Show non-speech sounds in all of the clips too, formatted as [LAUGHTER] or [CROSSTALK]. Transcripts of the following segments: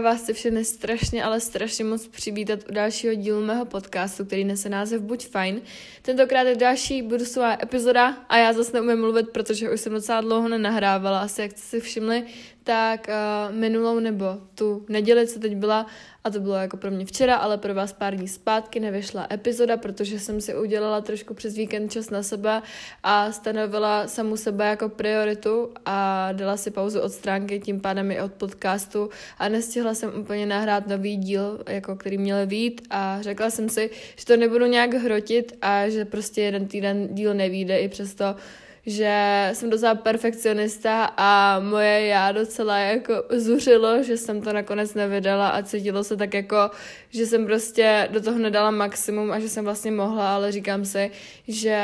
vás chci všechny strašně, ale strašně moc přivítat u dalšího dílu mého podcastu, který nese název Buď fajn. Tentokrát je další bonusová epizoda a já zase neumím mluvit, protože už jsem docela dlouho nenahrávala. Asi jak jste si všimli, tak uh, minulou nebo tu neděli, co teď byla, a to bylo jako pro mě včera, ale pro vás pár dní zpátky nevyšla epizoda, protože jsem si udělala trošku přes víkend čas na sebe a stanovila samu sebe jako prioritu a dala si pauzu od stránky, tím pádem i od podcastu. A nestihla jsem úplně nahrát nový díl, jako který měl vít a řekla jsem si, že to nebudu nějak hrotit a že prostě jeden týden díl nevíde i přesto, že jsem docela perfekcionista a moje já docela jako zuřilo, že jsem to nakonec nevydala a cítilo se tak jako, že jsem prostě do toho nedala maximum a že jsem vlastně mohla, ale říkám si, že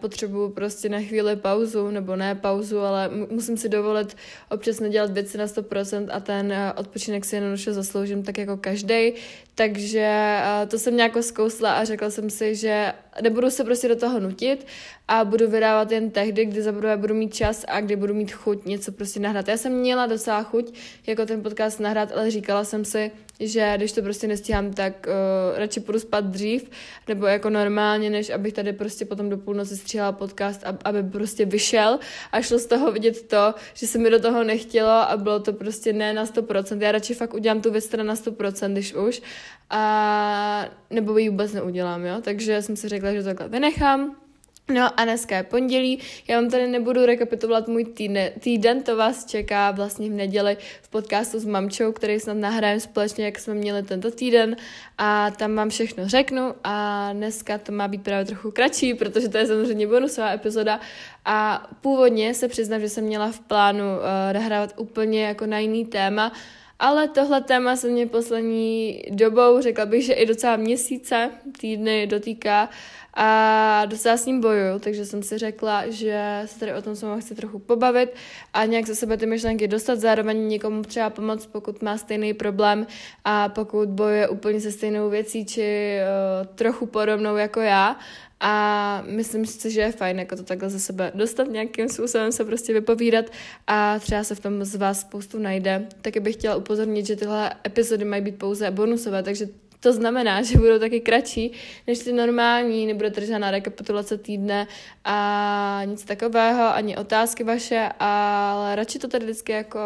potřebuju prostě na chvíli pauzu, nebo ne pauzu, ale musím si dovolit občas nedělat věci na 100% a ten eh, odpočinek si jednoduše zasloužím tak jako každý. Takže eh, to jsem nějak zkousla a řekla jsem si, že nebudu se prostě do toho nutit a budu vydávat jen tehdy, kdy za budu mít čas a kdy budu mít chuť něco prostě nahrát. Já jsem měla docela chuť jako ten podcast nahrát, ale říkala jsem si, že když to prostě nestíhám, tak uh, radši půjdu spát dřív, nebo jako normálně, než abych tady prostě potom do půlnoci stříhala podcast, ab, aby prostě vyšel a šlo z toho vidět to, že se mi do toho nechtělo a bylo to prostě ne na 100%. Já radši fakt udělám tu věc na 100%, když už, a nebo ji vůbec neudělám, jo. Takže jsem si řekla, že to takhle vynechám, No a dneska je pondělí, já vám tady nebudu rekapitulovat můj týden, týden, to vás čeká vlastně v neděli v podcastu s mamčou, který snad nahrajeme společně, jak jsme měli tento týden. A tam vám všechno řeknu a dneska to má být právě trochu kratší, protože to je samozřejmě bonusová epizoda. A původně se přiznám, že jsem měla v plánu uh, nahrávat úplně jako na jiný téma, ale tohle téma se mě poslední dobou, řekla bych, že i docela měsíce, týdny dotýká a docela s ním bojuju, takže jsem si řekla, že se tady o tom s vámi chci trochu pobavit a nějak ze sebe ty myšlenky dostat, zároveň někomu třeba pomoct, pokud má stejný problém a pokud bojuje úplně se stejnou věcí, či uh, trochu podobnou jako já, a myslím si, že je fajn jako to takhle ze sebe dostat nějakým způsobem, se prostě vypovídat a třeba se v tom z vás spoustu najde. Taky bych chtěla upozornit, že tyhle epizody mají být pouze bonusové, takže to znamená, [LAUGHS] že budou taky kratší než ty normální, nebude žádná rekapitulace týdne a nic takového, ani otázky vaše, ale radši to tady vždycky jako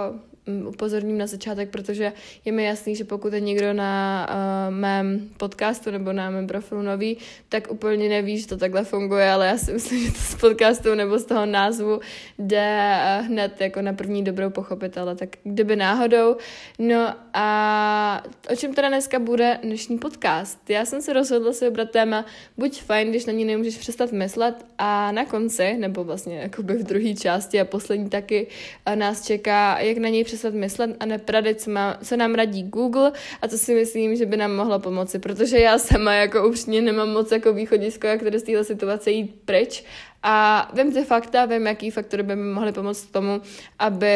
upozorním na začátek, protože je mi jasný, že pokud je někdo na uh, mém podcastu nebo na mém profilu nový, tak úplně neví, že to takhle funguje, ale já si myslím, že to z podcastu nebo z toho názvu jde uh, hned jako na první dobrou pochopit, ale tak kdyby náhodou. No a o čem teda dneska bude dnešní podcast? Já jsem se rozhodla si vybrat téma buď fajn, když na ní nemůžeš přestat myslet a na konci, nebo vlastně jakoby v druhé části a poslední taky uh, nás čeká, jak na něj přestat myslet a nepradit, co, má, co nám radí Google a co si myslím, že by nám mohlo pomoci, protože já sama jako upřímně nemám moc jako východisko, jak tady z této situace jít pryč a vím ty fakta, vím, jaký faktory by mi mohly pomoct tomu, aby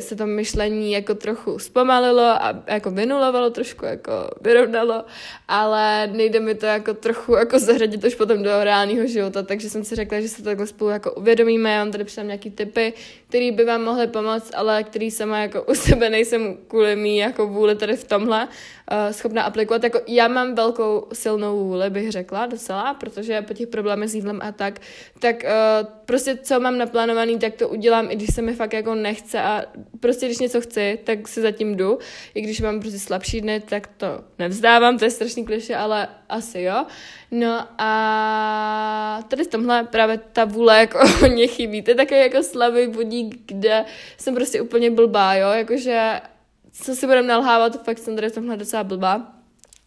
se to myšlení jako trochu zpomalilo a jako vynulovalo, trošku jako vyrovnalo, ale nejde mi to jako trochu jako zahradit už potom do reálného života, takže jsem si řekla, že se to takhle spolu jako uvědomíme, já vám tady přidám nějaký typy, které by vám mohly pomoct, ale který sama jako u sebe nejsem kvůli mý jako vůli tady v tomhle uh, schopná aplikovat. Jako já mám velkou silnou vůli, bych řekla, docela, protože po těch problémech s jídlem a tak, tak uh, prostě co mám naplánovaný, tak to udělám, i když se mi fakt jako nechce a prostě když něco chci, tak si zatím jdu. I když mám prostě slabší dny, tak to nevzdávám, to je strašný kliše, ale asi jo. No a tady v tomhle právě ta vůle jako [LAUGHS] hodně chybí. To je takový jako slabý budík, kde jsem prostě úplně blbá, jo, jakože co si budeme nalhávat, fakt jsem tady v tomhle docela blbá.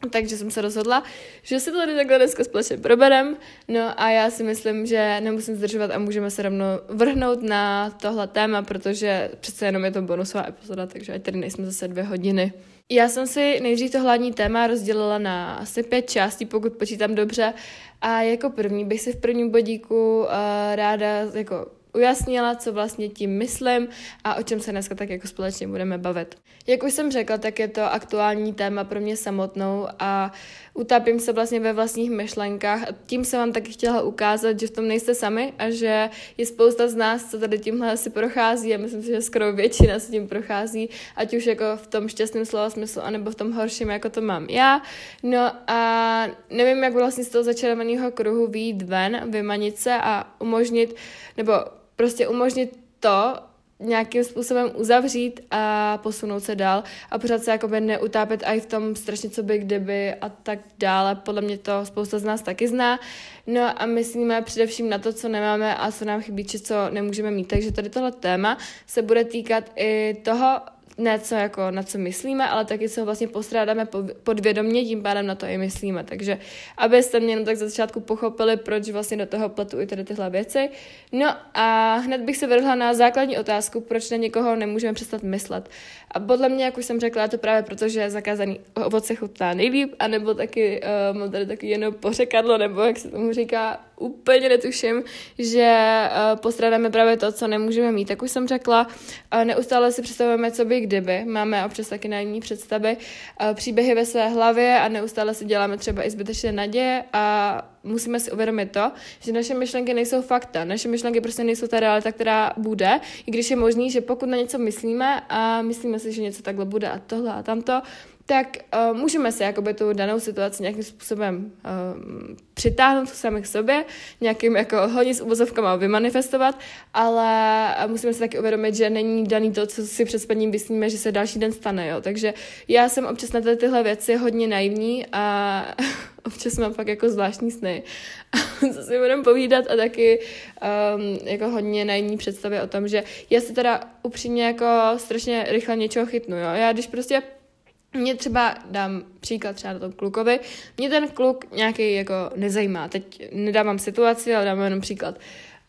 Takže jsem se rozhodla, že si to tady takhle dneska společně proberem. No a já si myslím, že nemusím zdržovat a můžeme se rovnou vrhnout na tohle téma, protože přece jenom je to bonusová epizoda, takže ať tady nejsme zase dvě hodiny. Já jsem si nejdřív to hlavní téma rozdělila na asi pět částí, pokud počítám dobře. A jako první bych si v prvním bodíku uh, ráda jako ujasnila, co vlastně tím myslím a o čem se dneska tak jako společně budeme bavit. Jak už jsem řekla, tak je to aktuální téma pro mě samotnou a utápím se vlastně ve vlastních myšlenkách a tím jsem vám taky chtěla ukázat, že v tom nejste sami a že je spousta z nás, co tady tímhle si prochází a myslím si, že skoro většina se tím prochází, ať už jako v tom šťastném slova smyslu, anebo v tom horším, jako to mám já. No a nevím, jak vlastně z toho začarovaného kruhu výjít ven, vymanit se a umožnit, nebo prostě umožnit to, nějakým způsobem uzavřít a posunout se dál a pořád se jakoby neutápět i v tom strašně co by kdyby a tak dále. Podle mě to spousta z nás taky zná. No a myslíme především na to, co nemáme a co nám chybí, či co nemůžeme mít. Takže tady tohle téma se bude týkat i toho, ne co jako na co myslíme, ale taky co vlastně postrádáme podvědomně, tím pádem na to i myslíme. Takže abyste mě jenom tak za začátku pochopili, proč vlastně do toho pletu i tady tyhle věci. No a hned bych se vrhla na základní otázku, proč na někoho nemůžeme přestat myslet. A podle mě, jak už jsem řekla, je to právě proto, že zakázaný ovoce chutná nejlíp, anebo taky uh, mám tady taky jenom pořekadlo, nebo jak se tomu říká, úplně netuším, že uh, postrádáme právě to, co nemůžeme mít. Tak už jsem řekla, uh, neustále si představujeme, co by kdyby. Máme občas taky jiní představy, uh, příběhy ve své hlavě a neustále si děláme třeba i zbytečné naděje a musíme si uvědomit to, že naše myšlenky nejsou fakta. Naše myšlenky prostě nejsou ta realita, která bude, i když je možný, že pokud na něco myslíme a myslíme si, že něco takhle bude a tohle a tamto, tak uh, můžeme se jakoby tu danou situaci nějakým způsobem uh, přitáhnout sami k sobě, nějakým jako hodně s uvozovkama vymanifestovat, ale musíme se taky uvědomit, že není daný to, co si před spaním myslíme, že se další den stane, jo. Takže já jsem občas na ty, tyhle věci hodně naivní a [LAUGHS] občas mám fakt jako zvláštní sny. [LAUGHS] co si budeme povídat a taky um, jako hodně naivní představy o tom, že já se teda upřímně jako strašně rychle něčeho chytnu, jo. Já když prostě mě třeba, dám příklad třeba na tom klukovi, mě ten kluk nějaký jako nezajímá. Teď nedávám situaci, ale dám jenom příklad.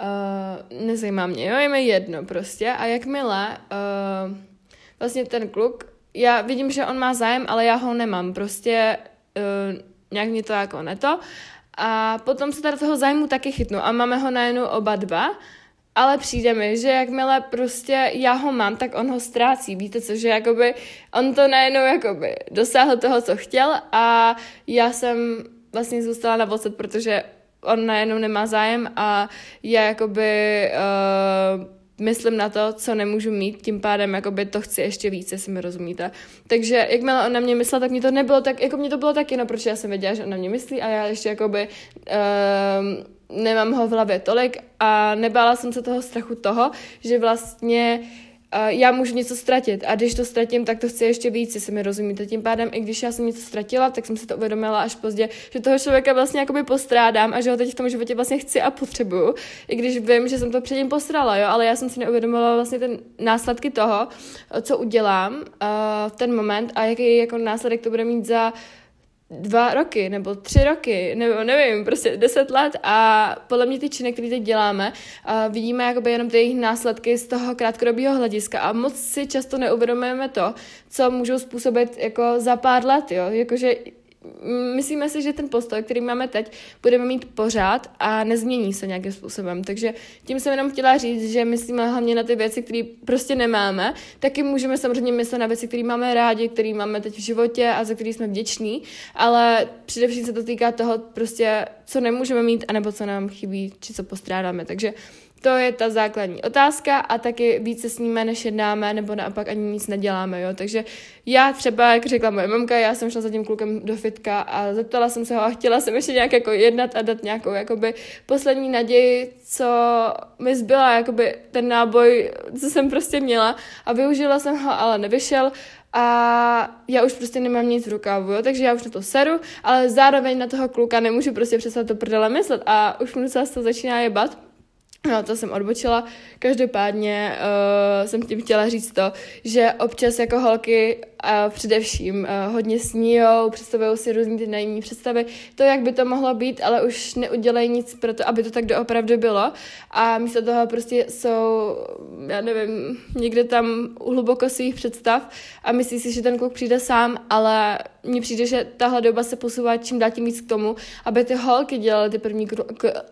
Uh, nezajímá mě, jo, je mi jedno prostě. A jakmile uh, vlastně ten kluk, já vidím, že on má zájem, ale já ho nemám. Prostě uh, nějak mě to jako neto. A potom se teda toho zájmu taky chytnu a máme ho najednou oba dva ale přijde mi, že jakmile prostě já ho mám, tak on ho ztrácí. Víte co, že jakoby on to najednou jakoby dosáhl toho, co chtěl a já jsem vlastně zůstala na vocet, protože on najednou nemá zájem a já jakoby uh, myslím na to, co nemůžu mít, tím pádem jakoby to chci ještě víc, jestli mi rozumíte. Takže jakmile on na mě myslel, tak mě to nebylo tak, jako mě to bylo taky, no, protože já jsem věděla, že on na mě myslí a já ještě jakoby uh, nemám ho v hlavě tolik a nebála jsem se toho strachu toho, že vlastně uh, já můžu něco ztratit a když to ztratím, tak to chci ještě víc, jestli mi rozumíte. Tím pádem, i když já jsem něco ztratila, tak jsem si to uvědomila až pozdě, že toho člověka vlastně jakoby postrádám a že ho teď v tom životě vlastně chci a potřebuju, i když vím, že jsem to předtím postrala, jo, ale já jsem si neuvědomila vlastně ten následky toho, co udělám uh, v ten moment a jaký jako následek to bude mít za uh, dva roky nebo tři roky, nebo nevím, prostě deset let a podle mě ty činy, které teď děláme, a vidíme jakoby jenom ty jejich následky z toho krátkodobého hlediska a moc si často neuvědomujeme to, co můžou způsobit jako za pár let, jo, jakože myslíme si, že ten postoj, který máme teď, budeme mít pořád a nezmění se nějakým způsobem. Takže tím jsem jenom chtěla říct, že myslíme hlavně na ty věci, které prostě nemáme. Taky můžeme samozřejmě myslet na věci, které máme rádi, které máme teď v životě a za které jsme vděční, ale především se to týká toho prostě, co nemůžeme mít, anebo co nám chybí, či co postrádáme. Takže to je ta základní otázka a taky více sníme, než jednáme, nebo naopak ani nic neděláme, jo. Takže já třeba, jak řekla moje mamka, já jsem šla za tím klukem do fitka a zeptala jsem se ho a chtěla jsem ještě nějak jako jednat a dát nějakou jakoby poslední naději, co mi zbyla, jakoby ten náboj, co jsem prostě měla a využila jsem ho, ale nevyšel a já už prostě nemám nic v rukávu, jo, takže já už na to seru, ale zároveň na toho kluka nemůžu prostě přestat to prdele myslet a už mi se to začíná jebat. No, to jsem odbočila. Každopádně uh, jsem tím chtěla říct to, že občas jako holky uh, především uh, hodně sníjou, představují si různý ty najímní představy, to, jak by to mohlo být, ale už neudělají nic pro to, aby to tak doopravdy bylo. A místo toho prostě jsou, já nevím, někde tam hluboko svých představ a myslí si, že ten kluk přijde sám, ale mně přijde, že tahle doba se posouvá čím dál tím víc k tomu, aby ty holky dělaly ty první kro- k-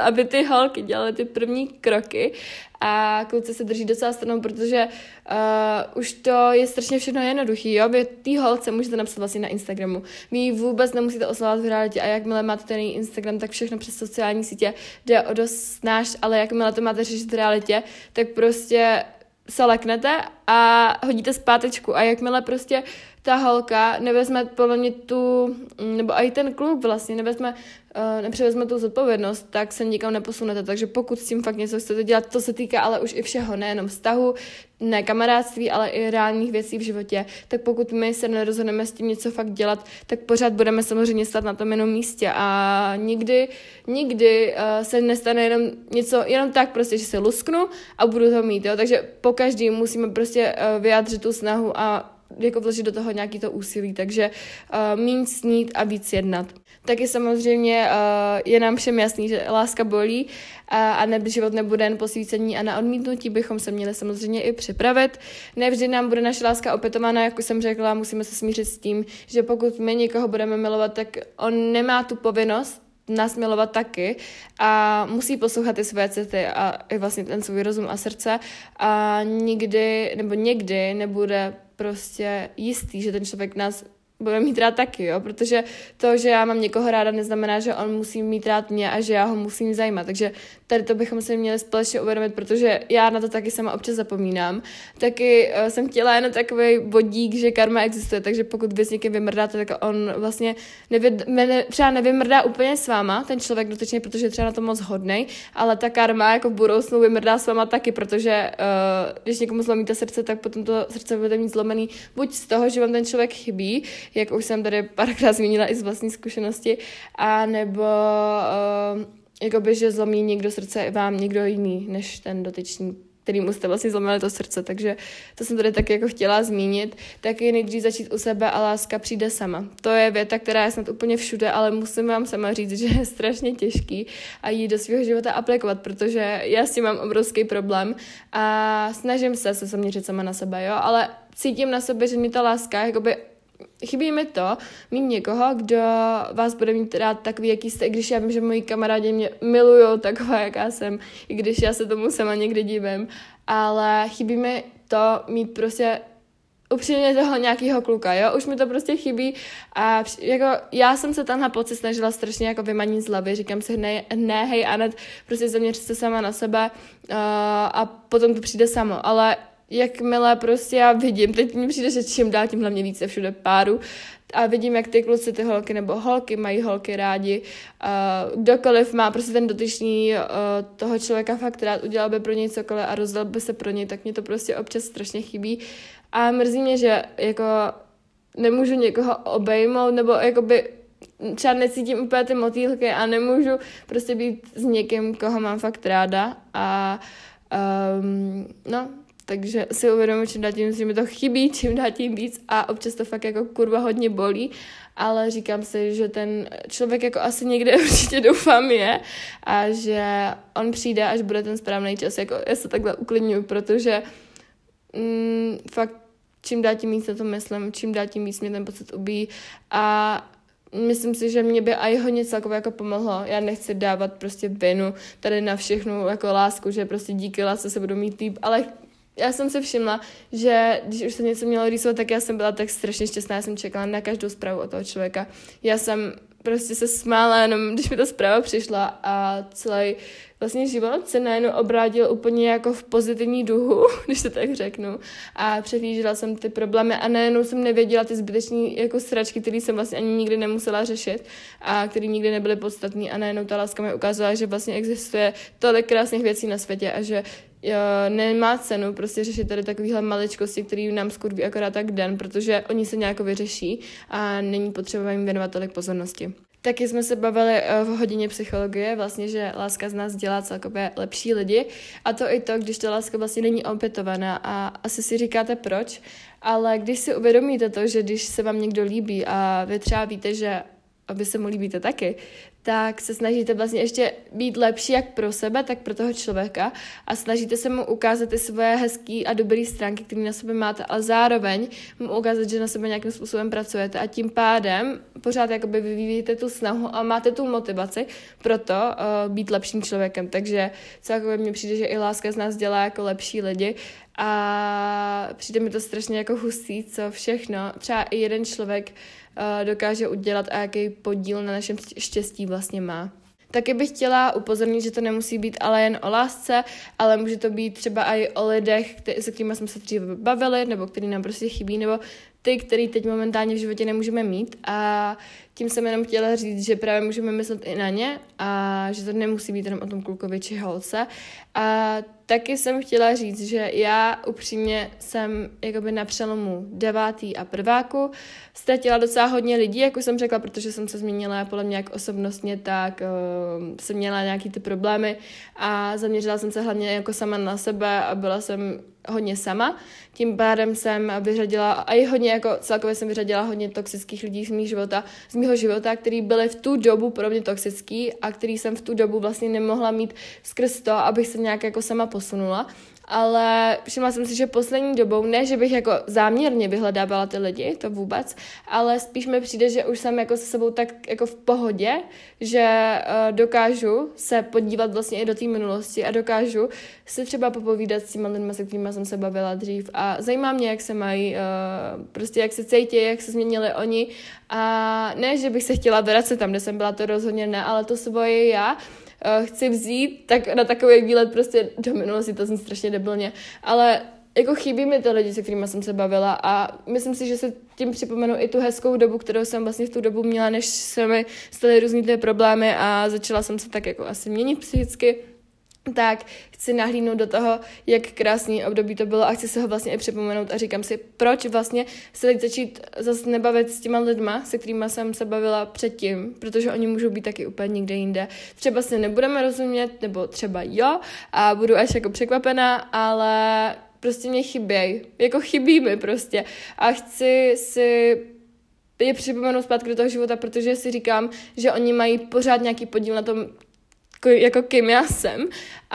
[LAUGHS] aby ty holky dělaly ty první kroky a kluci se drží docela stranou, protože uh, už to je strašně všechno jednoduchý, jo, vy tý holce můžete napsat vlastně na Instagramu, vy vůbec nemusíte oslovovat v realitě a jakmile máte ten Instagram, tak všechno přes sociální sítě jde o dost náš, ale jakmile to máte řešit v realitě, tak prostě se leknete a hodíte zpátečku. A jakmile prostě ta holka nevezme podle mě tu, nebo i ten klub vlastně nevezme, uh, nepřevezme tu zodpovědnost, tak se nikam neposunete. Takže pokud s tím fakt něco chcete dělat, to se týká ale už i všeho, nejenom vztahu, ne kamarádství, ale i reálních věcí v životě, tak pokud my se nerozhodneme s tím něco fakt dělat, tak pořád budeme samozřejmě stát na tom jenom místě a nikdy, nikdy uh, se nestane jenom něco, jenom tak prostě, že se lusknu a budu to mít, jo? takže po každý musíme prostě uh, vyjádřit tu snahu a jako vložit do toho nějaký to úsilí, takže uh, méně snít a víc jednat. Taky samozřejmě uh, je nám všem jasný, že láska bolí uh, a ne, život nebude jen posvícení a na odmítnutí bychom se měli samozřejmě i připravit. Nevždy nám bude naše láska opětována, jak už jsem řekla, musíme se smířit s tím, že pokud my někoho budeme milovat, tak on nemá tu povinnost nás milovat taky a musí poslouchat i své city a i vlastně ten svůj rozum a srdce a nikdy nebo někdy nebude prostě jistý, že ten člověk nás bude mít rád taky, jo, protože to, že já mám někoho ráda, neznamená, že on musí mít rád mě a že já ho musím zajímat, takže tady to bychom si měli společně uvědomit, protože já na to taky sama občas zapomínám. Taky uh, jsem chtěla jen takový bodík, že karma existuje, takže pokud vy s někým vymrdáte, tak on vlastně nevy, ne, třeba nevymrdá úplně s váma, ten člověk dotyčně, protože je třeba na to moc hodnej, ale ta karma jako v budoucnu vymrdá s váma taky, protože uh, když někomu zlomíte srdce, tak potom to srdce budete mít zlomený buď z toho, že vám ten člověk chybí, jak už jsem tady párkrát zmínila i z vlastní zkušenosti, a nebo uh, jakoby, že zlomí někdo srdce vám někdo jiný, než ten dotyčný kterým jste vlastně zlomili to srdce, takže to jsem tady taky jako chtěla zmínit. Taky nejdřív začít u sebe a láska přijde sama. To je věta, která je snad úplně všude, ale musím vám sama říct, že je strašně těžký a ji do svého života aplikovat, protože já s tím mám obrovský problém a snažím se se zaměřit sama na sebe, jo, ale cítím na sebe, že mi ta láska jakoby chybí mi to, mít někoho, kdo vás bude mít rád takový, jaký jste, když já vím, že moji kamarádi mě milují taková, jaká jsem, i když já se tomu sama někdy divím, ale chybí mi to mít prostě upřímně toho nějakého kluka, jo, už mi to prostě chybí a jako já jsem se tenhle pocit snažila strašně jako vymanit z hlavy, říkám si ne, ne hej Anet, prostě zaměř se sama na sebe uh, a potom to přijde samo, ale jakmile prostě já vidím, teď mi přijde, že čím dál tím hlavně více všude páru, a vidím, jak ty kluci, ty holky nebo holky mají holky rádi. Uh, kdokoliv má prostě ten dotyčný uh, toho člověka fakt rád, udělal by pro něj cokoliv a rozdal by se pro něj, tak mě to prostě občas strašně chybí. A mrzí mě, že jako nemůžu někoho obejmout, nebo jakoby třeba necítím úplně ty motýlky a nemůžu prostě být s někým, koho mám fakt ráda a um, no, takže si uvědomuji, čím dál tím, že mi to chybí, čím dál tím víc a občas to fakt jako kurva hodně bolí, ale říkám si, že ten člověk jako asi někde [LAUGHS] určitě doufám je a že on přijde, až bude ten správný čas, jako já se takhle uklidňuji, protože mm, fakt čím dál tím víc na to myslím, čím dál tím víc mě ten pocit ubí a myslím si, že mě by i hodně celkově jako pomohlo. Já nechci dávat prostě vinu tady na všechnu jako lásku, že prostě díky lásce se budu mít líp, ale já jsem si všimla, že když už se něco mělo rýsovat, tak já jsem byla tak strašně šťastná, já jsem čekala na každou zprávu od toho člověka. Já jsem prostě se smála jenom, když mi ta zpráva přišla a celý vlastně život se najednou obrátil úplně jako v pozitivní duhu, [LAUGHS] když to tak řeknu. A přehlížela jsem ty problémy a najednou jsem nevěděla ty zbytečné jako sračky, které jsem vlastně ani nikdy nemusela řešit a které nikdy nebyly podstatné a najednou ta láska mi ukázala, že vlastně existuje tolik krásných věcí na světě a že nemá cenu prostě řešit tady takovýhle maličkosti, který nám skurví akorát tak den, protože oni se nějak vyřeší a není potřeba jim věnovat tolik pozornosti. Taky jsme se bavili eh, v hodině psychologie, vlastně, že láska z nás dělá celkově lepší lidi. A to i to, když ta láska vlastně není opětovaná. A asi si říkáte proč, ale když si uvědomíte to, že když se vám někdo líbí a vy třeba víte, že vy se mu líbíte taky, tak se snažíte vlastně ještě být lepší jak pro sebe, tak pro toho člověka a snažíte se mu ukázat ty svoje hezké a dobré stránky, které na sobě máte, ale zároveň mu ukázat, že na sebe nějakým způsobem pracujete a tím pádem pořád jakoby vyvíjíte tu snahu a máte tu motivaci pro to uh, být lepším člověkem. Takže celkově mně přijde, že i láska z nás dělá jako lepší lidi a přijde mi to strašně jako hustý, co všechno. Třeba i jeden člověk uh, dokáže udělat a jaký podíl na našem štěstí vlastně má. Taky bych chtěla upozornit, že to nemusí být ale jen o lásce, ale může to být třeba i o lidech, se kterými jsme se dříve bavili, nebo který nám prostě chybí, nebo ty, který teď momentálně v životě nemůžeme mít a tím jsem jenom chtěla říct, že právě můžeme myslet i na ně a že to nemusí být jenom o tom klukovi či holce. A taky jsem chtěla říct, že já upřímně jsem jakoby na přelomu devátý a prváku ztratila docela hodně lidí, jak už jsem řekla, protože jsem se změnila podle mě jak osobnostně, tak uh, jsem měla nějaký ty problémy a zaměřila jsem se hlavně jako sama na sebe a byla jsem hodně sama. Tím pádem jsem vyřadila, a i hodně jako celkově jsem vyřadila hodně toxických lidí z mého života, z mého života, který byly v tu dobu pro mě toxický a který jsem v tu dobu vlastně nemohla mít skrz to, abych se nějak jako sama posunula ale všimla jsem si, že poslední dobou, ne, že bych jako záměrně vyhledávala ty lidi, to vůbec, ale spíš mi přijde, že už jsem jako se sebou tak jako v pohodě, že uh, dokážu se podívat vlastně i do té minulosti a dokážu si třeba popovídat s těma lidmi, se kterými jsem se bavila dřív. A zajímá mě, jak se mají, uh, prostě jak se cítí, jak se změnili oni. A ne, že bych se chtěla vracet tam, kde jsem byla, to rozhodně ne, ale to svoje já uh, chci vzít tak na takový výlet prostě do minulosti, to jsem strašně debilně, ale jako chybí mi ty lidi, se kterými jsem se bavila a myslím si, že se tím připomenu i tu hezkou dobu, kterou jsem vlastně v tu dobu měla, než se mi staly různý ty problémy a začala jsem se tak jako asi měnit psychicky tak chci nahlídnout do toho, jak krásný období to bylo a chci se ho vlastně i připomenout a říkám si, proč vlastně se teď začít zase nebavit s těma lidma, se kterými jsem se bavila předtím, protože oni můžou být taky úplně někde jinde. Třeba si nebudeme rozumět, nebo třeba jo, a budu až jako překvapená, ale prostě mě chybějí. Jako chybí mi prostě. A chci si je připomenout zpátky do toho života, protože si říkám, že oni mají pořád nějaký podíl na tom, jako kým já jsem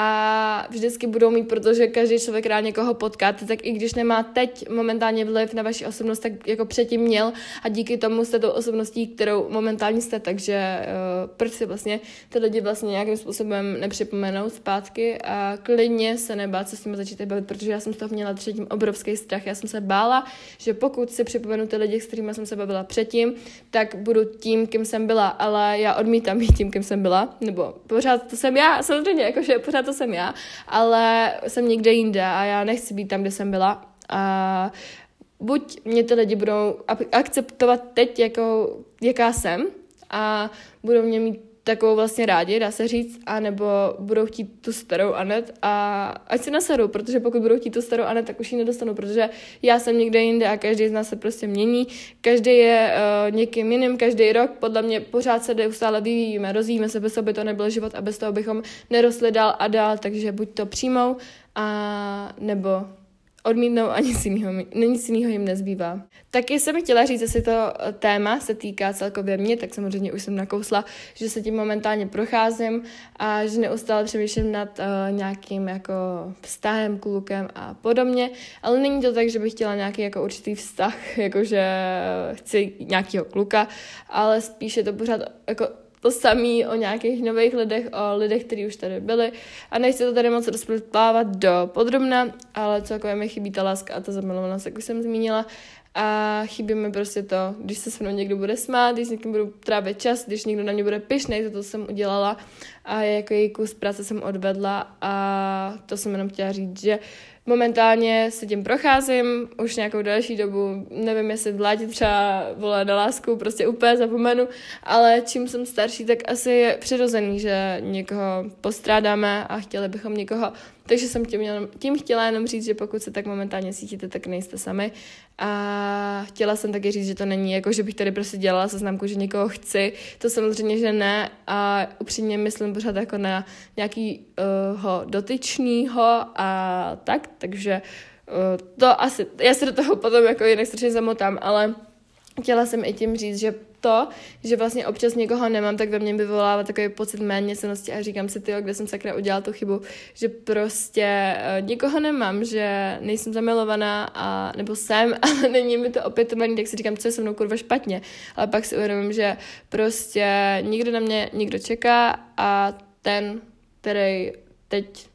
a vždycky budou mít, protože každý člověk rád někoho potkáte, tak i když nemá teď momentálně vliv na vaši osobnost, tak jako předtím měl a díky tomu jste tou osobností, kterou momentálně jste, takže uh, proč si vlastně ty lidi vlastně nějakým způsobem nepřipomenout zpátky a klidně se nebát se s nimi začít bavit, protože já jsem z toho měla předtím obrovský strach. Já jsem se bála, že pokud si připomenu ty lidi, s kterými jsem se bavila předtím, tak budu tím, kým jsem byla, ale já odmítám být tím, kým jsem byla, nebo pořád to jsem já, samozřejmě, jakože pořád to jsem já, ale jsem někde jinde a já nechci být tam, kde jsem byla. A buď mě ty lidi budou akceptovat teď, jako, jaká jsem, a budou mě mít takovou vlastně rádi, dá se říct, anebo budou chtít tu starou Anet a ať si naseru, protože pokud budou chtít tu starou Anet, tak už ji nedostanu, protože já jsem někde jinde a každý z nás se prostě mění, každý je uh, někým jiným, každý rok, podle mě pořád se neustále vyvíjíme, rozvíjíme se, bez toho by to nebyl život a bez toho bychom nerostli dál a dál, takže buď to přijmou, a nebo odmítnou a nic jiného, nic jiného jim nezbývá. Taky jsem chtěla říct, jestli to téma se týká celkově mě, tak samozřejmě už jsem nakousla, že se tím momentálně procházím a že neustále přemýšlím nad uh, nějakým jako vztahem, klukem a podobně, ale není to tak, že bych chtěla nějaký jako určitý vztah, [LAUGHS] jakože chci nějakého kluka, ale spíše to pořád jako to samý o nějakých nových lidech, o lidech, kteří už tady byli. A nechci to tady moc rozplávat do podrobna, ale celkově mi chybí ta láska a ta zamilovanost, jak už jsem zmínila. A chybí mi prostě to, když se se mnou někdo bude smát, když s někým budu trávit čas, když někdo na mě bude pišnej, to, to jsem udělala a jaký kus práce jsem odvedla a to jsem jenom chtěla říct, že Momentálně se tím procházím už nějakou další dobu, nevím, jestli v létě třeba vole na lásku, prostě úplně zapomenu, ale čím jsem starší, tak asi je přirozený, že někoho postrádáme a chtěli bychom někoho takže jsem tím, jenom, tím chtěla jenom říct, že pokud se tak momentálně cítíte, tak nejste sami. A chtěla jsem taky říct, že to není jako, že bych tady prostě dělala seznamku, že někoho chci. To samozřejmě, že ne. A upřímně myslím pořád jako na nějakýho uh, dotyčního a tak. Takže uh, to asi, já se do toho potom jako jinak strašně zamotám, ale chtěla jsem i tím říct, že to, že vlastně občas někoho nemám, tak ve mně vyvolává takový pocit méněcenosti a říkám si, ty, kde jsem sakra udělala tu chybu, že prostě uh, někoho nemám, že nejsem zamilovaná a nebo jsem, [LAUGHS] ale není mi to opětovaný, tak si říkám, co je se mnou kurva špatně. Ale pak si uvědomím, že prostě nikdo na mě nikdo čeká a ten, který teď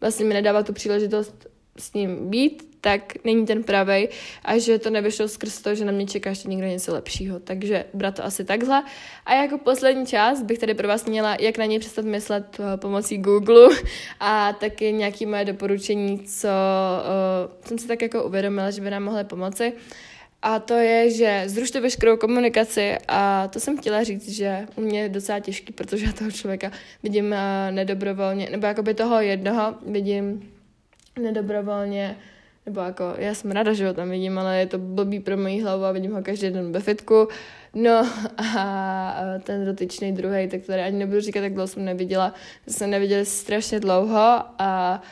vlastně mi nedává tu příležitost s ním být, tak není ten pravej a že to nevyšlo skrz to, že na mě čeká ještě někdo něco lepšího. Takže brat to asi takhle. A jako poslední část bych tady pro vás měla, jak na něj přestat myslet uh, pomocí Google a taky nějaký moje doporučení, co uh, jsem si tak jako uvědomila, že by nám mohly pomoci. A to je, že zrušte veškerou komunikaci a to jsem chtěla říct, že u mě je docela těžký, protože já toho člověka vidím uh, nedobrovolně, nebo jakoby toho jednoho vidím nedobrovolně nebo jako, já jsem ráda, že ho tam vidím, ale je to blbý pro moji hlavu a vidím ho každý den ve fitku. No a ten dotyčný druhý, tak tady ani nebudu říkat, jak dlouho jsem neviděla. Jsem neviděla strašně dlouho a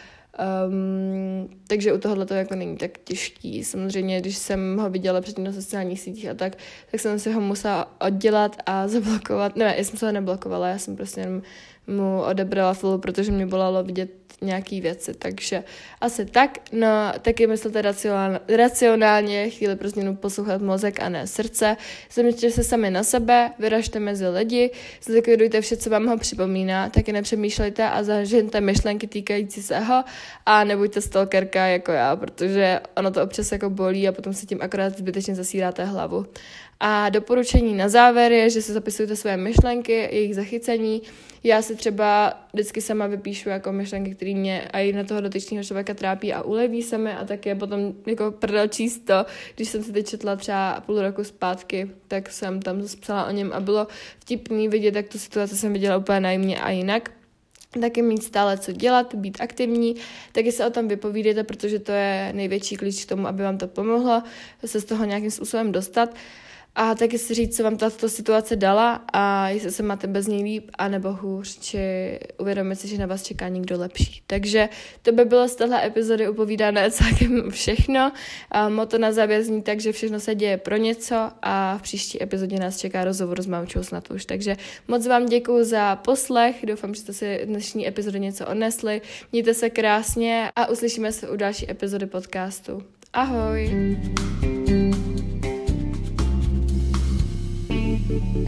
Um, takže u tohohle to jako není tak těžký. Samozřejmě, když jsem ho viděla předtím na sociálních sítích a tak, tak jsem si ho musela oddělat a zablokovat. Ne, já jsem se ho neblokovala, já jsem prostě jenom mu odebrala follow, protože mě bolelo vidět nějaký věci, takže asi tak. No, taky racionálně, racionálně chvíli pro změnu poslouchat mozek a ne srdce. Zaměřte se sami na sebe, vyražte mezi lidi, zlikvidujte vše, co vám ho připomíná, taky nepřemýšlejte a zažijte myšlenky týkající se ho a nebuďte stalkerka jako já, protože ono to občas jako bolí a potom se tím akorát zbytečně zasíráte hlavu. A doporučení na závěr je, že si zapisujete své myšlenky, jejich zachycení. Já si třeba vždycky sama vypíšu jako myšlenky, které mě a i na toho dotyčného člověka trápí a uleví se mi a také potom jako prdel číst když jsem si teď četla třeba půl roku zpátky, tak jsem tam psala o něm a bylo vtipný vidět, jak tu situaci jsem viděla úplně najmě a jinak. Taky mít stále co dělat, být aktivní, taky se o tom vypovídejte, protože to je největší klíč k tomu, aby vám to pomohlo se z toho nějakým způsobem dostat a taky si říct, co vám tato situace dala a jestli se máte bez ní líp, anebo hůř, či uvědomit si, že na vás čeká někdo lepší. Takže to by bylo z téhle epizody upovídané [LAUGHS] celkem všechno. A moto na závěr zní tak, že všechno se děje pro něco a v příští epizodě nás čeká rozhovor s Maučou snad už. Takže moc vám děkuji za poslech, doufám, že jste si dnešní epizody něco odnesli. Mějte se krásně a uslyšíme se u další epizody podcastu. Ahoj! Thank you.